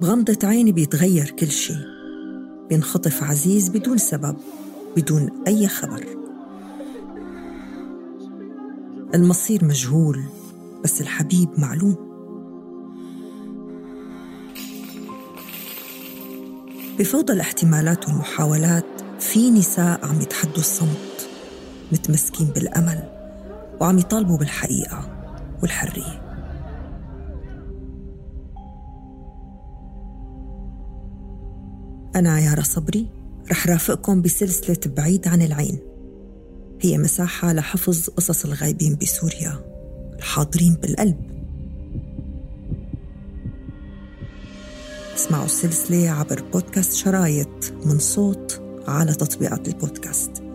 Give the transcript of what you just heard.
بغمضة عيني بيتغير كل شي بينخطف عزيز بدون سبب بدون أي خبر. المصير مجهول بس الحبيب معلوم. بفوضى الاحتمالات والمحاولات في نساء عم يتحدوا الصمت متمسكين بالأمل وعم يطالبوا بالحقيقة والحرية. أنا يارا صبري رح رافقكم بسلسلة بعيد عن العين. هي مساحة لحفظ قصص الغايبين بسوريا الحاضرين بالقلب. اسمعوا السلسلة عبر بودكاست شرايط من صوت على تطبيقات البودكاست.